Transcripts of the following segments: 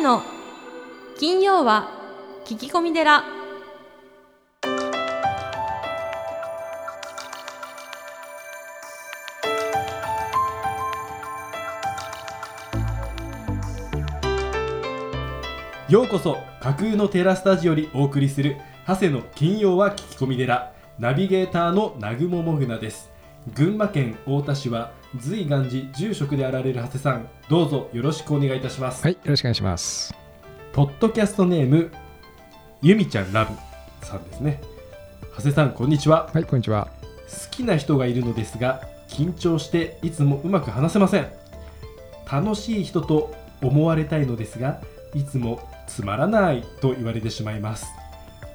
の金曜は聞き込み寺。ようこそ架空のテラスタジオにお送りする長谷の金曜は聞き込み寺。ナビゲーターの南雲もぐなです。群馬県太田市は随願寺住職であられる長谷さんどうぞよろしくお願いいたします、はい、よろしくお願いします。ポッドキャストネームゆみちゃんラブさんですね。長谷さんこんにちは。はい、こんにちは。好きな人がいるのですが緊張していつもうまく話せません。楽しい人と思われたいのですがいつもつまらないと言われてしまいます。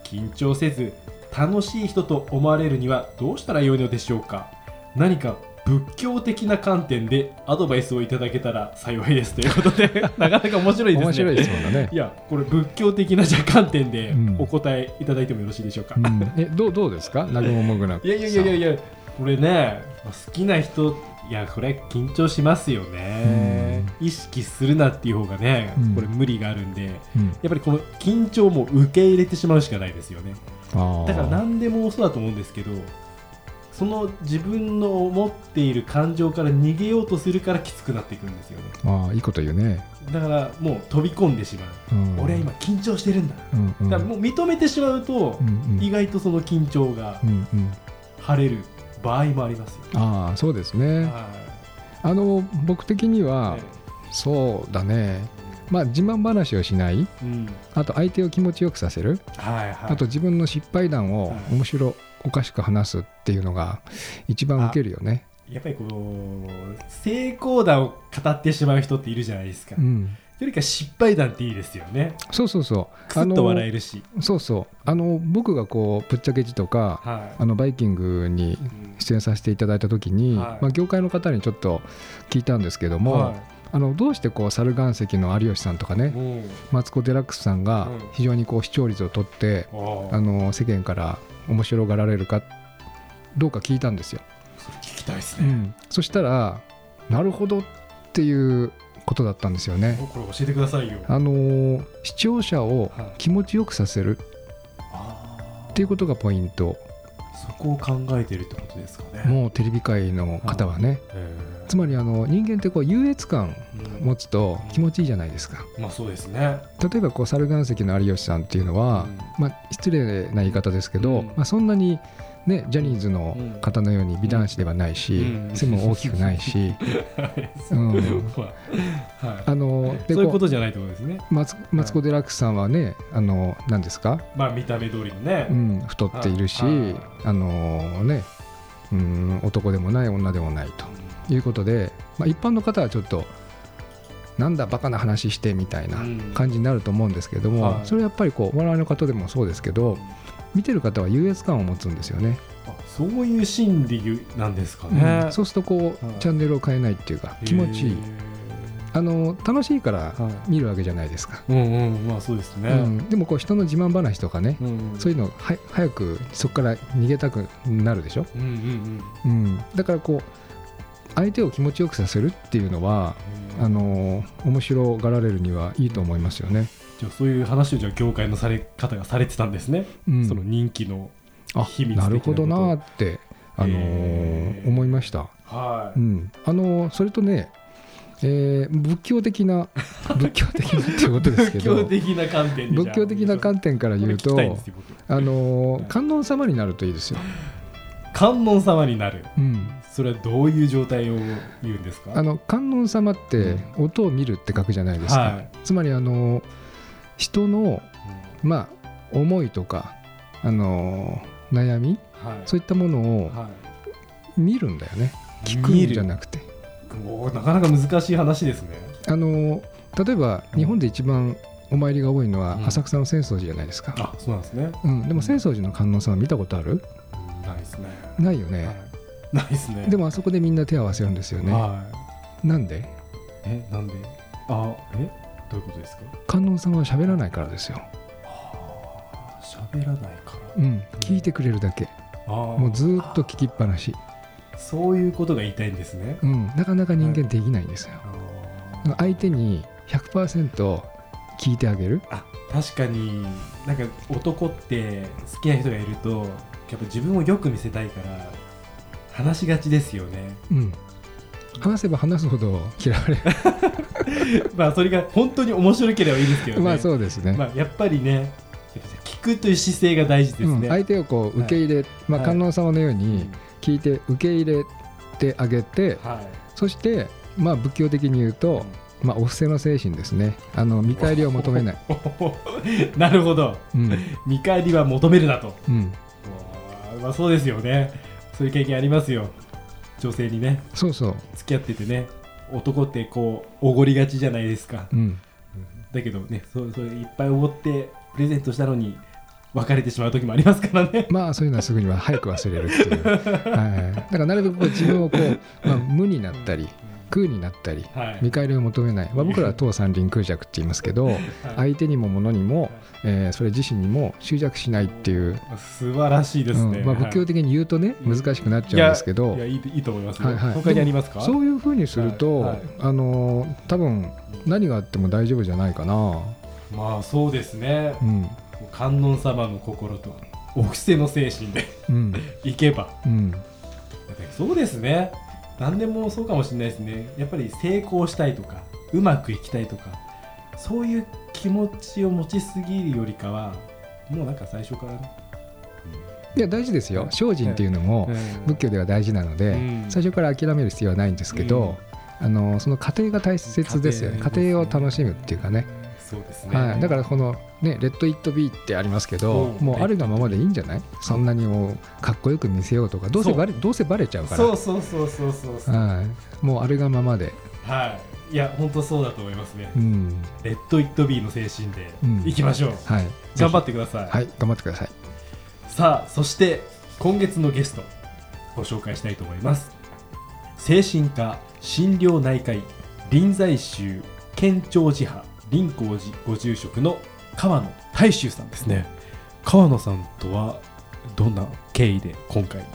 緊張せず楽しい人と思われるにはどうしたらよいのでしょうか何か仏教的な観点でアドバイスをいただけたら幸いですということでなかなか面白いですね面白いですもんねい。やこれ仏教的なじゃ観点でうんお答えいただいてもよろしいでしょうか、うん、え、どう、どうですか、南雲もぐな。いやいやいやいやいや、これね、まあ好きな人、いや、これ緊張しますよね。意識するなっていう方がね、うんこれ無理があるんで、うん、やっぱりこの緊張も受け入れてしまうしかないですよね。だから何でもそうだと思うんですけど、その自分の持っている感情から逃げようとするからきつくなっていくんですよね。あー、いいこと言うね。だからもう飛び込んでしまう。うん、俺は今緊張してるんだ。うん、うん、だからもう認めてしまうとう、ん、うん、意外とその緊張が。晴れる場合もありますよ。ああ、そうですね。はあの、僕的にいは、そうだね。まあ、自慢話をしない。うんあと、相手を気持ちよくさせる。はいはい、あと、自分の失敗談をはい面白おかしく話すっていうのが。一番受けるよね。やっぱりこう成功談を語ってしまう人っているじゃないですか、ようん。りか失敗談っていいですよねそうそうそう。くすっと笑えるし、そうそうあの僕がこうぶっちゃけ字とかはいあのバイキングにうん出演させていただいた時に、はいまあ、業界の方にちょっと聞いたんですけども、はあのどうしてこう猿岩石の有吉さんとかねマツコ・デラックスさんがうん。非常にこう視聴率を取って、あの世間から面白がられるかどうか聞いたんですよ、聞きたいですね、うん、そしたらなるほどっていうことだったんですよね。これ教えてくださいよ。あの視聴者をはい。気持ちよくさせるっていうことがポイントそこを考えてるってことですかね。もうテレビ界の方はね、えーつまりあの人間ってこう優越感うん持つと気持ちいいじゃないですか。まあそうですね。例えばこう猿岩石の有吉さんっていうのは、まあ、失礼な言い方ですけど、うん。まあ、そんなに、ね、ジャニーズの方のように美男子ではないし、うん。背も大きくないし、うん。はい。あのそういうことじゃないとですね。うマツマツコ・デラックスさんはねあの何ですか、まあ見た目通りのね、うん、太っているし、はい。あのねうん男でもない女でもないと。いうことで、まあ、一般の方はちょっとなんだバカな話してみたいなうん。感じになると思うんですけども、はい。それやっぱりこう我々の方でもそうですけど見てる方は優越感を持つんですよね、あそういう心理なんですかね、うんそうするとこう、はい。チャンネルを変えないっていうか気持ちいい。へあの楽しいから見るわけじゃないですか、うんうんまあそうですね、うん、でもこう人の自慢話とかね、うんそういうのは早くそこから逃げたくなるでしょ、うんうん。うん、だからこう相手を気持ちよくさせるっていうのはうん。あの面白がられるにはいいと思いますよね。じゃあそういう話をじゃあ業界のされ方がされてたんですね、うん、その人気のあ秘密的ななるほどなーって、あのー思いました、はい、うん。あのーそれとね、えー仏教的な 仏教的なっていうことですけ仏教ど的な観点仏教的な観点から言うとあのー観音様になるといいですよ、観音様になる。うん、それはどういう状態を言うんですか？あの観音様って音を見るって書くじゃないですか、はい。つまりあのー人のまあ思いとかあのー悩みはい。そういったものをは見るんだよね。聞くんじゃなくて。なかなか難しい話ですね。あの例えば日本で一番お参りが多いのはうん。浅草の浅草寺じゃないですか、あそうなんですね。うん。でも浅草寺の観音様見たことある？うんないですね。ないよね、はい。ないですね。でもあそこでみんな手を合わせるんですよね、はい。なんで？えなんで？あえ？どういうことですか？観音様は喋らないからですよ、はあ喋らないから。うん、聞いてくれるだけ。もうずーっと聞きっぱなし、そういうことが言いたいんですね。うん、なかなか人間できないんですよ。あー相手に100%聞いてあげる？あ確かに。なんか男って好きな人がいるとやっぱ自分をよく見せたいから話しがちですよね。うん話せば話すほど嫌われる、まあそれが本当に面白ければいいですけどね。まあそうですね、まあやっぱりね聞くという姿勢が大事ですね、うん。相手をこう受け入れ、まあ、はい。観音様のように聞いて受け入れてあげて、はい。そして、まあ、仏教的に言うと、まあ、お布施の精神ですね。あの見返りを求めない、なるほど。うん。見返りは求めるなと。うん、まあそうですよね。そういう経験ありますよ女性にねそうそう、付き合っててね男ってこうおごりがちじゃないですか。うん、だけどねそうそういっぱいおごってプレゼントしたのに別れてしまう時もありますからね。まあそういうのはすぐには早く忘れるっていう、はい、だからなるべく自分をこう、まあ、無になったり空になったりはい。見返りを求めない、まあ、僕らは 当三輪空弱って言いますけど相手にも物にも、えーそれ自身にも執着しないっていう、素晴らしいですね、うん。まあ、仏教的に言うとね難しくなっちゃうんですけど。いやいやいと思いますよ、はいはい。他にありますか？そういうふうにすると、はい。はい。あのー多分何があっても大丈夫じゃないかな。まあそうですね。うん。観音様の心とお布施の精神でうん。いけば。うん。そうですね何でもそうかもしれないですね。やっぱり成功したいとかうまくいきたいとかそういう気持ちを持ちすぎるよりかはもうなんか最初からね、いや大事ですよ。精進っていうのもうん仏教では大事なので、うん。最初から諦める必要はないんですけど、あのその過程が大切ですよね。過程を楽しむっていうかね、そうですね、はい、だからこのね「レッド・イット・ビー」ってありますけど、うん。もうあるがままでいいんじゃない？そんなにもうかっこよく見せようとかどうせバレどうせバレちゃうから。そうそうそうそうそう。そうはい、もうあるがままで、はい。いや本当そうだと思いますね、うん。レッド・イット・ビーの精神でうん。いきましょう、はい、頑張っってください、はい。頑張ってください。さあそして今月のゲストご紹介したいと思います。精神科診療内科医臨済宗県庁寺派臨光寺ご住職の川野大衆さんですね。川野さんとはどんな経緯で今回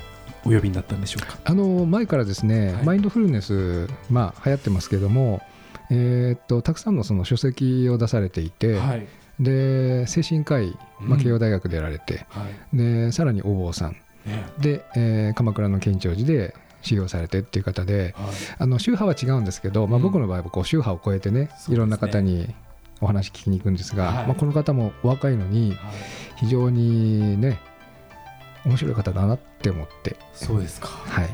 お呼びになったんでしょうか？あの前からですね、はい。マインドフルネス、まあ流行ってますけども、えーっとたくさんのその書籍を出されていて、はい。で精神科医、まあ、うん慶応大学でやられて、はい。でさらにお坊さん。ね。で、えー鎌倉の県庁寺で修行されてっていう方ではい。あの宗派は違うんですけど、まあ、うん。僕の場合はこう宗派を超えてね、そうですね。いろんな方にお話聞きに行くんですが、はい。まあ、この方もお若いのにはい。非常にね面白い方だなって思って。そうですか。はい、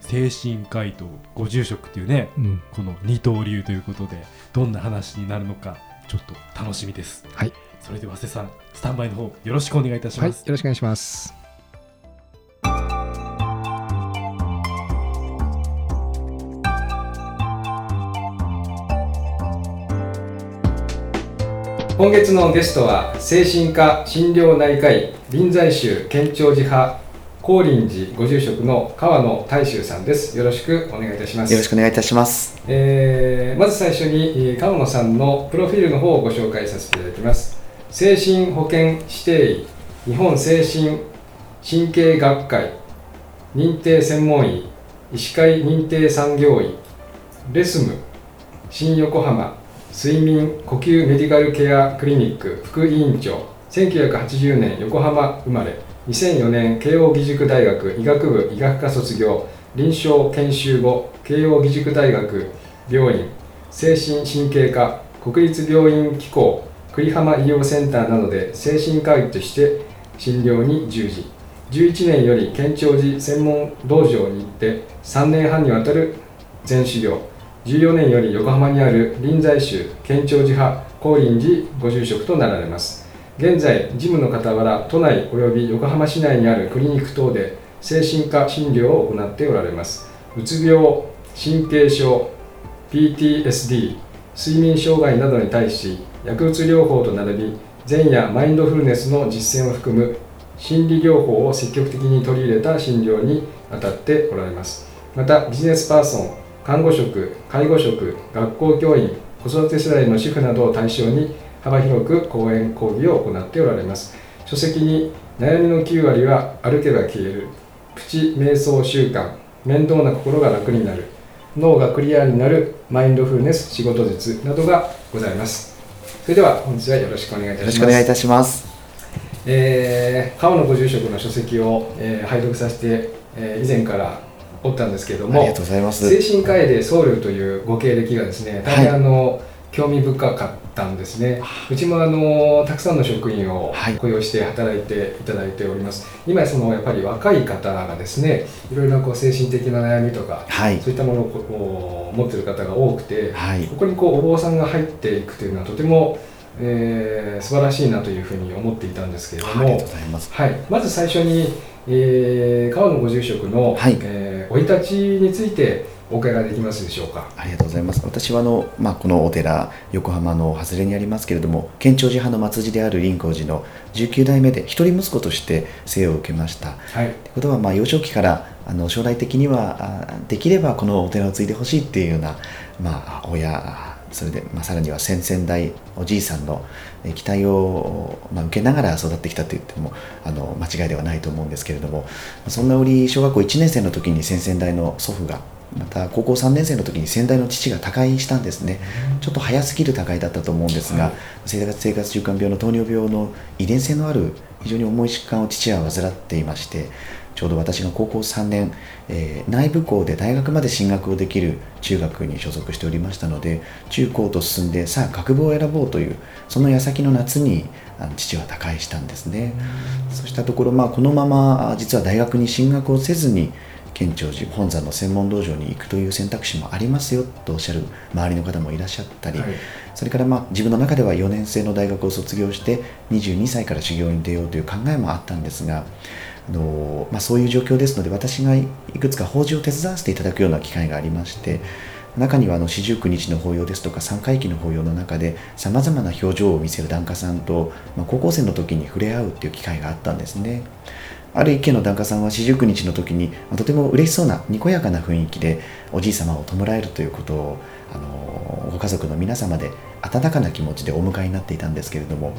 精神科医とご住職っていうねうん、この二刀流ということでどんな話になるのかちょっと楽しみです。はい、それでは瀬さんスタンバイの方よろしくお願いいたしはい、よます、ろしくお願いします今月のゲストは精神科診療内科医臨済宗県庁寺派高林寺ご住職の川野大衆さんです。よろしくお願いいたします。よろしくお願いいたします。えーまず最初にえー川野さんのプロフィールの方をご紹介させていただきます。精神保健指定医日本精神神経学会認定専門医医師会認定産業医レスム新横浜睡眠呼吸メディカルケアクリニック副委員長1980年横浜生まれ2004年慶應義塾大学医学部医学科卒業臨床研修後慶應義塾大学病院精神神経科国立病院機構栗浜医療センターなどで精神科医として診療に従事。11年より県庁寺専門道場に行って3年半にわたる全修行。14年より横浜にある臨済宗県庁寺派高林寺ご住職となられます。現在事務の傍ら都内及び横浜市内にあるクリニック等で精神科診療を行っておられます。うつ病神経症 PTSD 睡眠障害などに対し薬物療法と並び禅やマインドフルネスの実践を含む心理療法を積極的に取り入れた診療に当たっておられます。またビジネスパーソン看護職介護職学校教員子育て世代の主婦などを対象に幅広く講演講義を行っておられます。書籍に悩みの9割は歩けば消える。プチ瞑想習慣面倒な心が楽になる。脳がクリアになるマインドフルネス仕事術などがございます。それでは本日はよろしくお願いいたします。よろしくお願いいたします。えー川野ご住職の書籍を、えー拝読させて、えー以前からおったんですけれどもありがとうございます。精神科医で僧侶というご経歴がですね大変あの、興味深かったんですね。うちもあのたくさんの職員をはい。雇用して働いていただいております、今そのやっぱり若い方がですねいろいろなこう精神的な悩みとかはい。そういったものをこう持っている方が多くて、はい。ここにこうお坊さんが入っていくというのはとても、えー素晴らしいなというふうに思っていたんですけれどもます。はい、まず最初に、えー川野ご住職のはいえー生い立ちについてお伺いできますでしょうか。ありがとうございます。私はあの、まあ、このお寺、横浜の外れにありますけれども、県庁寺派の末寺である林光寺の19代目で一人息子として生を受けました。はい、ということは、まあ、幼少期からあの将来的にはあできればこのお寺を継いでほしいっていうような、まあ、親それで、まあ、さらには先々代おじいさんのえ期待を、まあ、受けながら育ってきたと言ってもあの間違いではないと思うんですけれどもそんな折小学校1年生の時に先々代の祖父がまた高校3年生の時に先代の父が他界したんですね。ちょっと早すぎる他界だったと思うんですが、はい。生活生活習慣病の糖尿病の遺伝性のある非常に重い疾患を父は患っていましてちょうど私が高校3年、えー内部校で大学まで進学をできる中学に所属しておりましたので中高と進んでさあ学部を選ぼうというその矢先の夏にあの父は他界したんですね。そうしたところ、まあ、このままあ実は大学に進学をせずに県庁寺本山の専門道場に行くという選択肢もありますよとおっしゃる周りの方もいらっしゃったり、はいそれからまあ自分の中では4年生の大学を卒業して22歳から修行に出ようという考えもあったんですがあの、まあ、そういう状況ですので私がいくつか法事を手伝わせていただくような機会がありまして中にはあの四十九日の法要ですとか三回忌の法要の中でさまざまな表情を見せる檀家さんと、まあ、高校生の時に触れ合うっていう機会があったんですね。ある一軒の檀家さんは四十九日の時にまあとても嬉しそうなにこやかな雰囲気でおじい様を弔えるということをあのご家族の皆様で温かな気持ちでお迎えになっていたんですけれども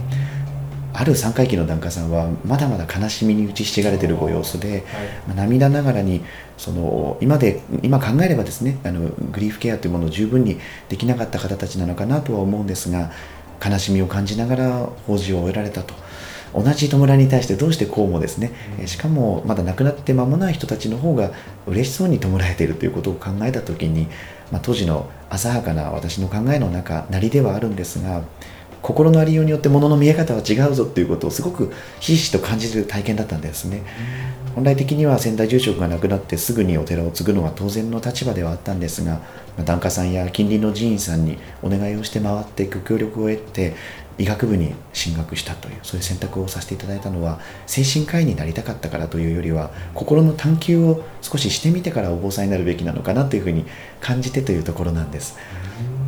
ある三回忌の檀家さんはまだまだ悲しみに打ちひしがれているご様子で、涙ながらにその今で今考えればですねあのグリーフケアというものを十分にできなかった方たちなのかなとは思うんですが悲しみを感じながら法事を終えられたと。同じ弔いに対してどうしてこうもですね、えしかもまだ亡くなって間もない人たちの方が嬉しそうに弔えているということを考えた時に、まあ、当時の浅はかな私の考えの中なりではあるんですが心のありようによって物の見え方は違うぞということをすごくひしひしと感じる体験だったんですね。本来的には先代住職が亡くなってすぐにお寺を継ぐのは当然の立場ではあったんですが、まあ檀家さんや近隣の寺院さんにお願いをして回ってご協力を得て医学部に進学したというそういう選択をさせていただいたのは精神科医になりたかったからというよりは心の探求を少ししてみてからお坊さんになるべきなのかなというふうに感じてというところなんです。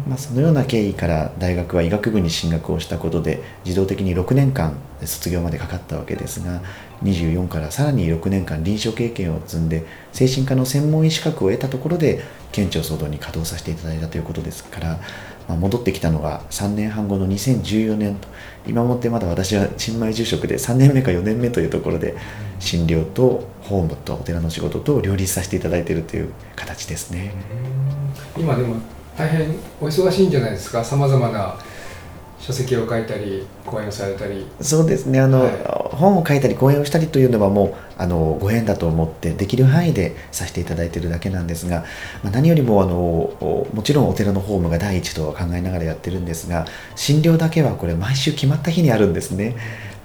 まあ、そのような経緯から大学は医学部に進学をしたことで自動的に6年間卒業までかかったわけですが24からさらに6年間臨床経験を積んで精神科の専門医資格を得たところで県庁総動に稼働させていただいたということですから、まあ、戻ってきたのが3年半後の2014年と今もってまだ私は新米住職で3年目か4年目というところで診療とホームとお寺の仕事と両立させていただいているという形ですね。今でも大変お忙しいんじゃないですか？さまざまな書籍を書いたり講演をされたり。そうですねあの、はい本を書いたり講演をしたりというのはもうあのご縁だと思ってできる範囲でさせていただいているだけなんですが、まあ、何よりもあのおもちろんお寺のホームが第一とは考えながらやってるんですが診療だけはこれ毎週決まった日にあるんですね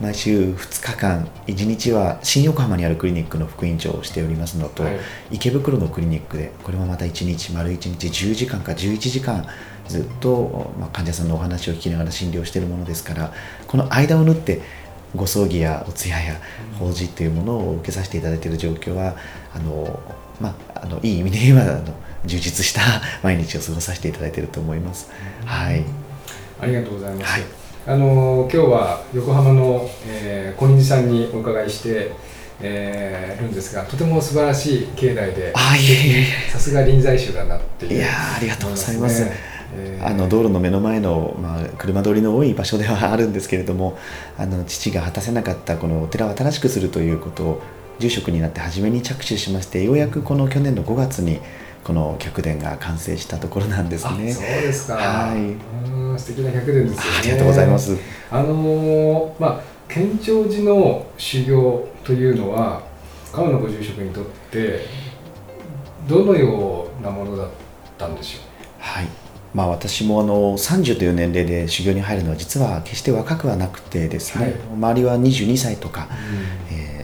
毎週2日間1日は新横浜にあるクリニックの副院長をしておりますのと、はい。池袋のクリニックでこれもまた1日丸1日10時間か11時間ずっと、まあ、患者さんのお話を聞きながら診療しているものですからこの間を縫ってご葬儀やお通夜や法事というものを受けさせていただいている状況はあの、まあ、あのいい意味で言えばあの充実した毎日を過ごさせていただいていると思います。はい、ありがとうございます。はいあの今日は横浜の、えー、小西さんにお伺いして、えーるんですが、とても素晴らしい境内で、さすが臨済宗だなっていう。いやーありがとうございます。思ね。えー。あの道路の目の前の、まあ、車通りの多い場所ではあるんですけれどもあの父が果たせなかったこのお寺を新しくするということを住職になって初めに着手しましてようやくこの去年の5月にこの客殿が完成したところなんですね。あそうですか。はいうん素敵な客殿ですよね。ありがとうございま。す。あのーまあ県庁寺の修行というのは川野ご住職にとってどのようなものだったんでしょはい。まあ私もあの30という年齢で修行に入るのは実は決して若くはなくてですね、はい周りは22歳とかう。、えー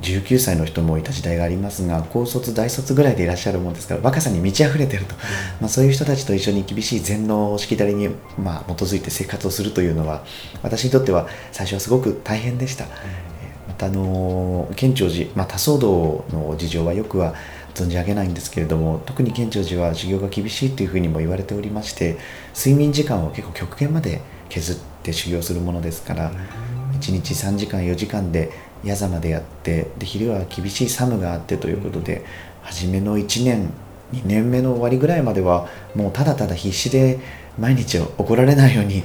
19歳の人もいた時代がありますが高卒大卒ぐらいでいらっしゃるもんですから若さに満ち溢れてると、まあ、そういう人たちと一緒に厳しい禅のしきたりに、まあ、基づいて生活をするというのは私にとっては最初はすごく大変でした、えーまたあの県庁寺、まあ、多騒動の事情はよくは存じ上げないんですけれども特に県庁寺は修行が厳しいというふうにも言われておりまして睡眠時間を結構極限まで削って修行するものですから、1日3時間4時間で夜座までやってで昼は厳しい寒があってということで初めの1年2年目の終わりぐらいまではもうただただ必死で毎日を怒られないように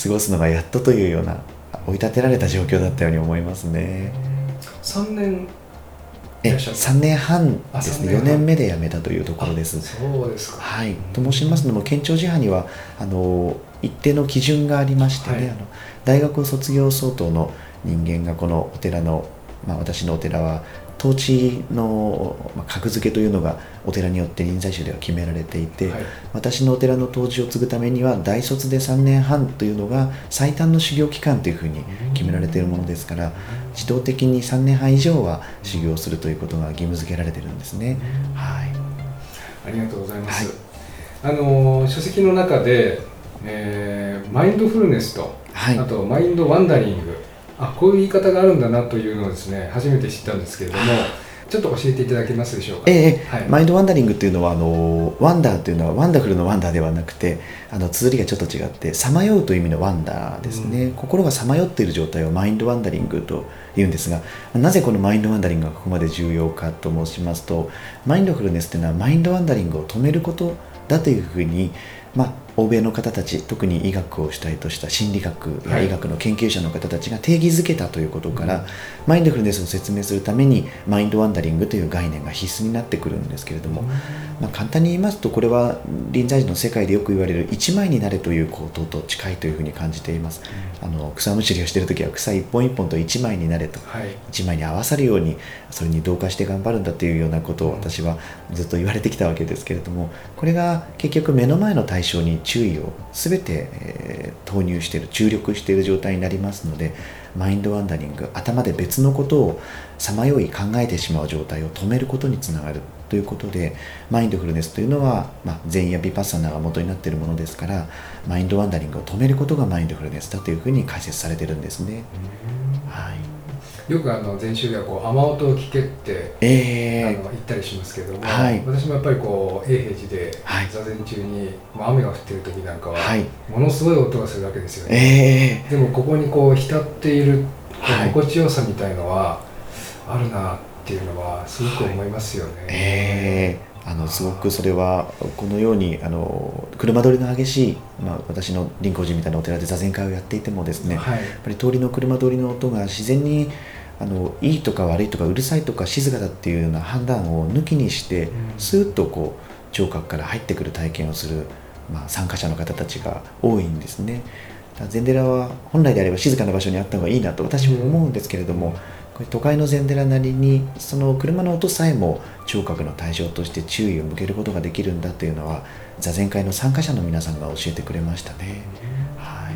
過ごすのがやっとというような追い立てられた状況だったように思いますね。3年いえらっしゃる3年半あですね3年半4年目で辞めたというところです。そうですか。はい、と申しますのも県庁寺派にはあの一定の基準がありましてね、はいあの大学を卒業相当の人間がこのお寺の、まあ、私のお寺は統治の、まあ、格付けというのがお寺によって臨済宗では決められていて、はい。私のお寺の統治を継ぐためには大卒で3年半というのが最短の修行期間というふうに決められているものですから自動的に3年半以上は修行するということが義務付けられているんですね。はい。ありがとうございます。はい。あの書籍の中で、えーマインドフルネスと、はい。あと mind wandering、あこういう言い方があるんだなというのをですね初めて知ったんですけれども、ちょっと教えていただけますでしょうか？ええ。はい。 mind wandering っていうのはあの wander というのは wonderful の wonder ではなくてあの綴りがちょっと違ってさまようという意味の wander ですね、心がさまよっている状態を mind wandering と言うんですがなぜこのマインドワンダリングがここまで重要かと申しますとマインドフルネスというのはマインドワンダリングを止めることだというふうに、まあ、欧米の方たち特に医学を主体とした心理学や医学の研究者の方たちが定義づけたということから、マインドフルネスを説明するためにマインドワンダリングという概念が必須になってくるんですけれども、まあ、簡単に言いますとこれは臨済寺の世界でよく言われる一枚になれということと近いというふうに感じています、あの草むしりをしている時は草一本一本と一枚になれと。はい。一枚に合わさるようにそれに同化して頑張るんだというようなことを私はずっと言われてきたわけですけれどもこれが結局目の前の対象に注意を全て、えー投入している注力している状態になりますのでマインドワンダリング頭で別のことをさまよい考えてしまう状態を止めることにつながるということでマインドフルネスというのは、まあ、禅やビパッサナーが元になっているものですからマインドワンダリングを止めることがマインドフルネスだというふうに解説されてるんですね。はいよくあの禅宗ではこう雨音を聞けって、えー。あの言ったりしますけども、はい。私もやっぱりこう永平寺ではい。座禅中に、まあ雨が降っている時なんかは、はい。ものすごい音がするわけですよね。えでもここにこう浸っている心地よさみたいのはあるなっていうのはすごく思いますよね。ー、えー。あのすごくそれはこのようにあの車通りの激しい、まあ、私の林光寺みたいなお寺で座禅会をやっていてもですね、はい。やっぱり通りの車通りの音が自然にあのいいとか悪いとかうるさいとか静かだっていうような判断を抜きにして、うんスーッとこう聴覚から入ってくる体験をする、まあ、参加者の方たちが多いんですね。禅寺は本来であれば静かな場所にあった方がいいなと私も思うんですけれども、これ都会の禅寺なりにその車の音さえも聴覚の対象として注意を向けることができるんだというのは座禅会の参加者の皆さんが教えてくれましたね。はい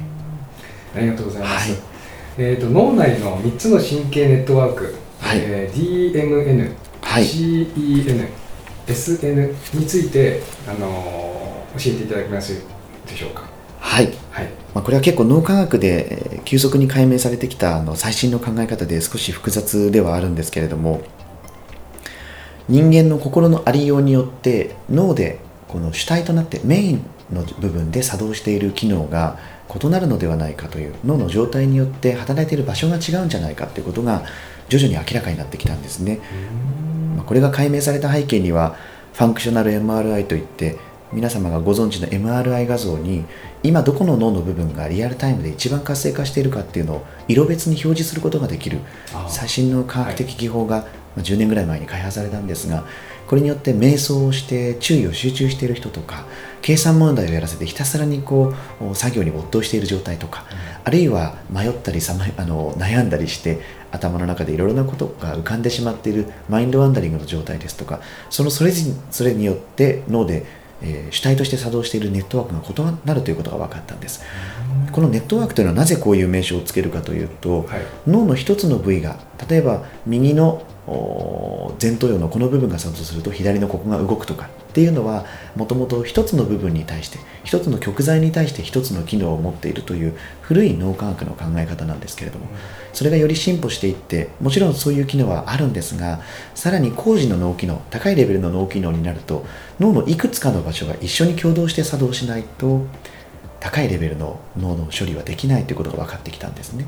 ありがとうございます。はいえー、と脳内の3つの神経ネットワーク、はいえー DMN、はい CEN、SN について、あのー教えていただけますでしょうか？はいはい。まあ、これは結構脳科学でえー急速に解明されてきたあの最新の考え方で少し複雑ではあるんですけれども人間の心のありようによって脳でこの主体となってメインの部分で作動している機能が異なるのではないかという脳の状態によって働いている場所が違うんじゃないかということが徐々に明らかになってきたんですね。まあこれが解明された背景にはファンクショナル MRI といって皆様がご存知の MRI 画像に今どこの脳の部分がリアルタイムで一番活性化しているかっていうのを色別に表示することができる。最新の科学的技法がまあ10年ぐらい前に開発されたんですがこれによって瞑想をして注意を集中している人とか計算問題をやらせてひたすらにこう作業に没頭している状態とか、あるいは迷ったりさまあの悩んだりして頭の中でいろいろなことが浮かんでしまっているマインドワンダリングの状態ですとかそのそれそれによって脳で、えー主体として作動しているネットワークが異なるということが分かったんです。このネットワークというのはなぜこういう名称をつけるかというと、はい。脳の一つの部位が例えば右のお前頭葉のこの部分が作動すると左のここが動くとかっていうのはもともと一つの部分に対して一つの極材に対して一つの機能を持っているという古い脳科学の考え方なんですけれどもそれがより進歩していってもちろんそういう機能はあるんですがさらに工事の脳機能高いレベルの脳機能になると脳のいくつかの場所が一緒に共同して作動しないと高いレベルの脳の処理はできないということが分かってきたんですね。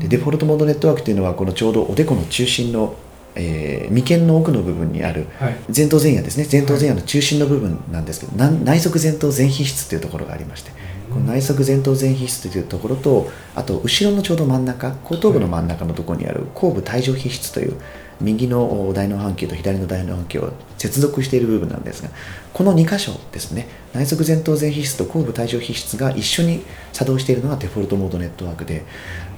でデフォルトモードネットワークというのはこのちょうどおでこの中心の、えー眉間の奥の部分にあるはい。前頭前野ですね。前頭前野の中心の部分なんですけど、内側前頭前皮質というところがありましてこの内側前頭前皮質というところとあと後ろのちょうど真ん中後頭部の真ん中のところにある後部帯状皮質という右の大脳半球と左の大脳半球を接続している部分なんですがこの2箇所ですね内側前頭前皮質と後部帯状皮質が一緒に作動しているのがデフォルトモードネットワークで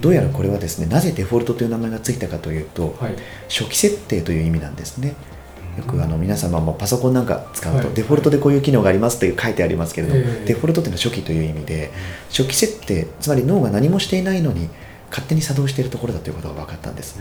どうやらこれはですねなぜデフォルトという名前がついたかというと、はい初期設定という意味なんですねよくあの皆様もパソコンなんか使うと、デフォルトでこういう機能がありますって書いてありますけれども、デフォルトというのは初期という意味で初期設定つまり脳が何もしていないのに勝手に作動しているところだということが分かったんです。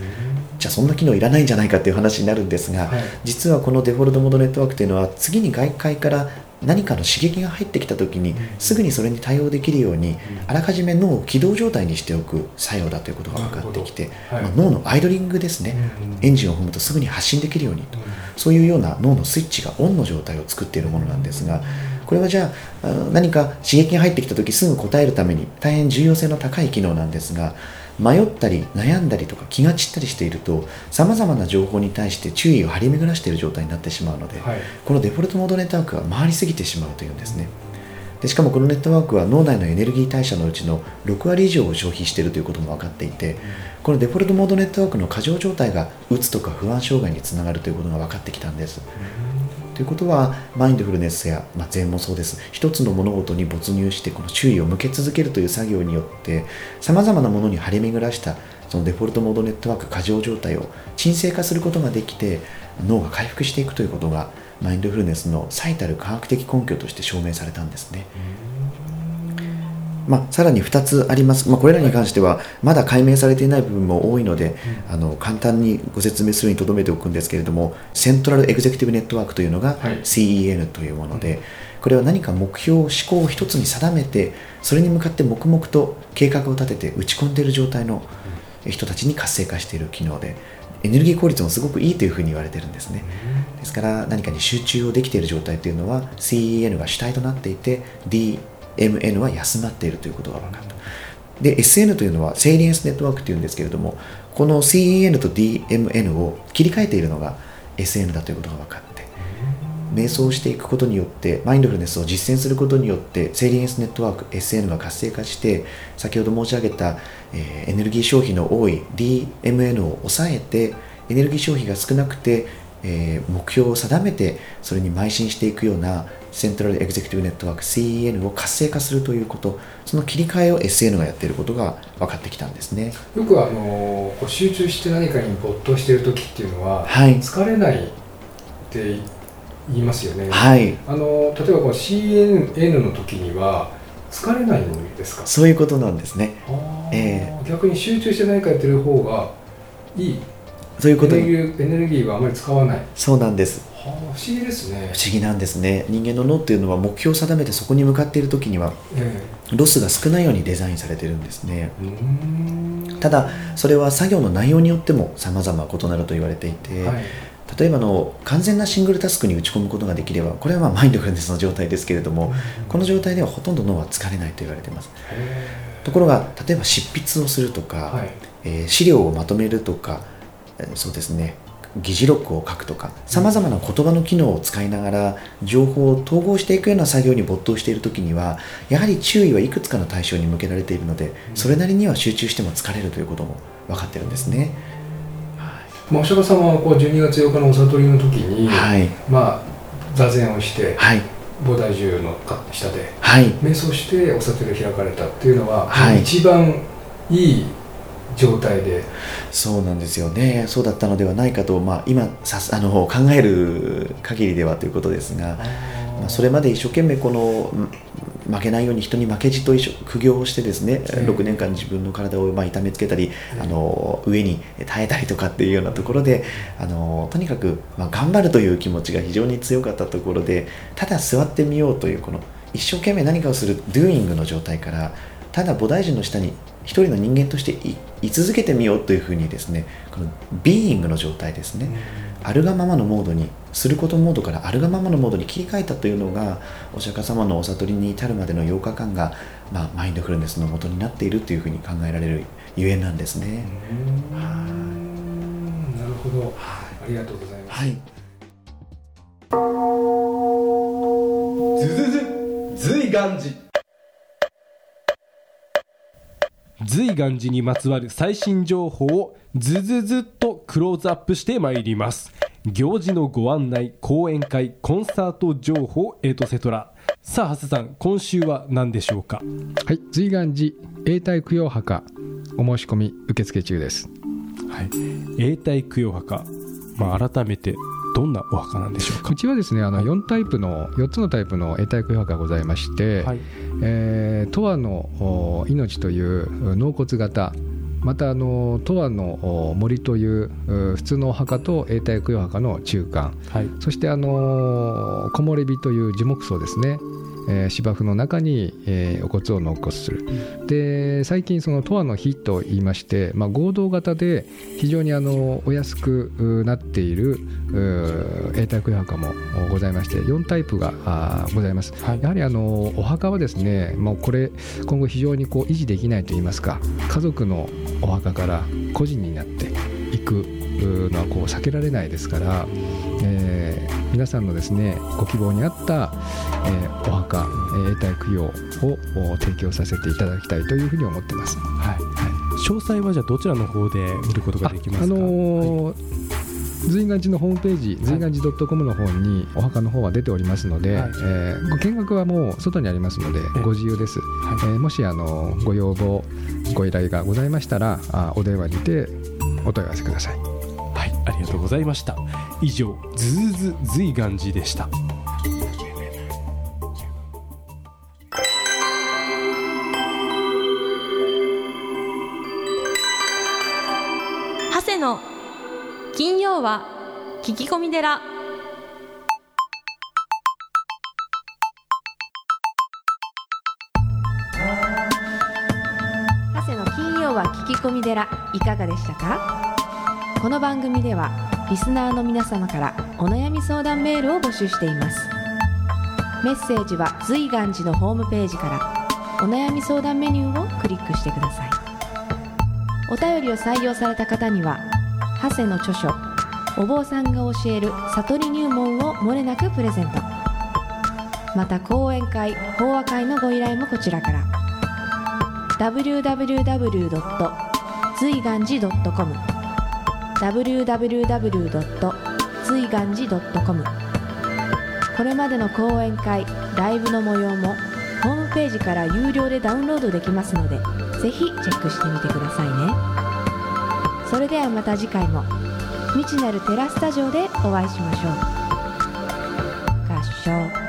じゃあそんな機能いらないんじゃないかっていう話になるんですが、はい。実はこのデフォルトモードネットワークというのは次に外界から何かの刺激が入ってきた時にすぐにそれに対応できるようにあらかじめ脳を起動状態にしておく作用だということが分かってきて、まあ脳のアイドリングですね、エンジンを踏むとすぐに発信できるようにと。そういうような脳のスイッチがオンの状態を作っているものなんですがこれはじゃあ何か刺激が入ってきた時すぐ答えるために大変重要性の高い機能なんですが迷ったり悩んだりとか気が散ったりしているとさまざまな情報に対して注意を張り巡らしている状態になってしまうので、はい。このデフォルトモードネットワークが回りすぎてしまうというんですね。でしかもこのネットワークは脳内のエネルギー代謝のうちの6割以上を消費しているということも分かっていてこのデフォルトモードネットワークの過剰状態がうつとか不安障害につながるということが分かってきたんですということはマインドフルネスや、まあ、禅もそうです一つの物事に没入してこの注意を向け続けるという作業によってさまざまなものに張り巡らしたそのデフォルトモードネットワーク過剰状態を沈静化することができて脳が回復していくということがマインドフルネスの最たる科学的根拠として証明されたんですね。まあ、さらに2つあります、まあ、これらに関してはまだ解明されていない部分も多いので、あの簡単にご説明するにとどめておくんですけれどもセントラルエグゼクティブネットワークというのがはい。CEN というもので、これは何か目標思考を一つに定めてそれに向かって黙々と計画を立てて打ち込んでいる状態の人たちに活性化している機能でエネルギー効率もすごくいいというふうに言われてるんですね。ですから何かに集中をできている状態というのは CEN が主体となっていて MN は休まっているということが分かった。で SN というのはセイリエンスネットワークというんですけれどもこの CEN と DMN を切り替えているのが SN だということが分かって瞑想していくことによってマインドフルネスを実践することによってセイリエンスネットワーク SN が活性化して先ほど申し上げた、えーエネルギー消費の多い DMN を抑えてエネルギー消費が少なくて、えー目標を定めてそれに邁進していくようなセントラルエグゼクティブネットワーク CEN を活性化するということその切り替えを SN がやっていることが分かってきたんですね。よくあのこう集中して何かに没頭している時っていうのは、はい。疲れないって言いますよね、はい。あの例えばこの CNN の時には疲れないんですか？そういうことなんですね。あー。え。逆に集中して何かやってる方がいい？そういうこと。エネルギーエネルギーはあまり使わない、はそうなんです。あ、不思議ですね。不思議なんですね。人間の脳っていうのは目標を定めてそこに向かっている時にはえロスが少ないようにデザインされてるんですね。ただそれは作業の内容によっても様々異なると言われていて、はい。例えばあの完全なシングルタスクに打ち込むことができればこれはまあマインドフルネスの状態ですけれどもこの状態ではほとんど脳は疲れないと言われています。へところが例えば執筆をするとか、ーはい。えー資料をまとめるとか、えーそうですね。議事録を書くとかさまざまな言葉の機能を使いながら情報を統合していくような作業に没頭している時にはやはり注意はいくつかの対象に向けられているのでそれなりには集中しても疲れるということも分かってるんですね。まあ、お釈迦様はこう12月8日のお悟りの時に、はい。まあ、座禅をしてはい。菩提樹の下ではい。瞑想してお悟りを開かれたっていうのは、はい。一番いい状態で。そうなんですよね。そうだったのではないかと、まあ、今さすあの考える限りではということですが、まあ、それまで一生懸命このん負けないように人に負けじと苦行をしてですね、ええ。6年間自分の体をまあ痛めつけたり、えあの上に耐えたりとかっていうようなところであのとにかく、まあ、頑張るという気持ちが非常に強かったところでただ座ってみようというこの一生懸命何かをする doing の状態からただ菩提樹の下に一人の人間としてい居続けてみようというふうにですねこの being の状態ですね、あるがままのモードにすることモードからあるがままのモードに切り替えたというのがお釈迦様のお悟りに至るまでの8日間が、まあ、マインドフルネスの元になっているというふうに考えられるゆえんなんですね。なるほど。ありがとうございます、はい、ずずず随願寺随願寺にまつわる最新情報をずずずっとクローズアップしてまいります。行事のご案内講演会コンサート情報エトセトラ。さあ長谷さん今週は何でしょうか？はい、随願寺永代供養墓お申し込み受付中です。はい永代供養墓。まあ改めてどんなお墓なんでしょうか？うちはですねあの4タイプの4つのタイプの永代供養墓がございまして、はい。えー、トワのお命という納骨型またあのトワのお森というう普通のお墓と永代供養墓の中間はい。そしてあの木漏れ日という樹木葬ですね、えー芝生の中に、えーお骨を納骨する。で最近その十和の日と言いまして、まあ、合同型で非常にあのお安くうなっているう永代供養墓もございまして4タイプがございます、はい。やはりあのお墓はですねもうこれ今後非常にこう維持できないといいますか家族のお墓から個人になっていくうのはこう避けられないですから、えー皆さんのですねご希望に合った、えーお墓、えー永代供養をお提供させていただきたいというふうに思ってます。はい。詳細はじゃあどちらの方で見ることができますか？あのー随願寺のホームページ、随願寺 .com の方にお墓の方は出ておりますので、はい。えーご見学はもう外にありますのでえ。ご自由です、はい。えーもしあのご要望ご依頼がございましたらあお電話にてお問い合わせください。はい、ありがとうございました。以上、ズーズ随願寺でした。長谷の金曜は聞き込み寺長谷の金曜は聞き込み寺いかがでしたか？この番組ではリスナーの皆様からお悩み相談メールを募集しています。メッセージは随願寺のホームページからお悩み相談メニューをクリックしてください。お便りを採用された方には長谷の著書「お坊さんが教える悟り入門」をもれなくプレゼント。また講演会法話会のご依頼もこちらから。www. 随願寺 .com www. 随願寺 .com これまでの講演会ライブの模様もホームページから有料でダウンロードできますのでぜひチェックしてみてくださいね。それではまた次回も未知なるテラスタジオでお会いしましょう。合唱。